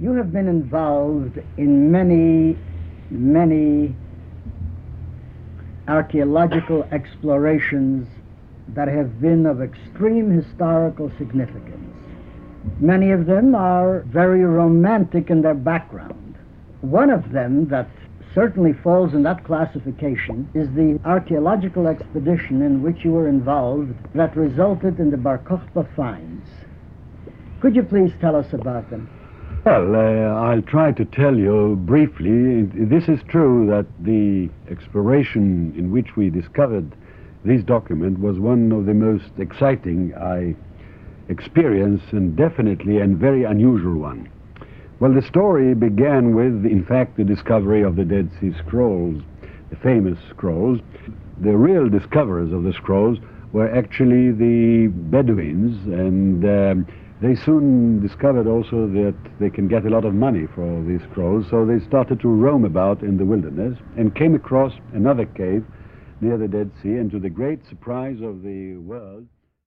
You have been involved in many, many archaeological explorations that have been of extreme historical significance. Many of them are very romantic in their background. One of them that certainly falls in that classification is the archaeological expedition in which you were involved that resulted in the Bar Kokhba finds. Could you please tell us about them? Well, uh, I'll try to tell you briefly. This is true that the exploration in which we discovered this document was one of the most exciting I experienced and definitely and very unusual one. Well, the story began with, in fact, the discovery of the Dead Sea Scrolls, the famous scrolls. The real discoverers of the scrolls were actually the Bedouins and um, they soon discovered also that they can get a lot of money for these scrolls, so they started to roam about in the wilderness and came across another cave near the Dead Sea, and to the great surprise of the world,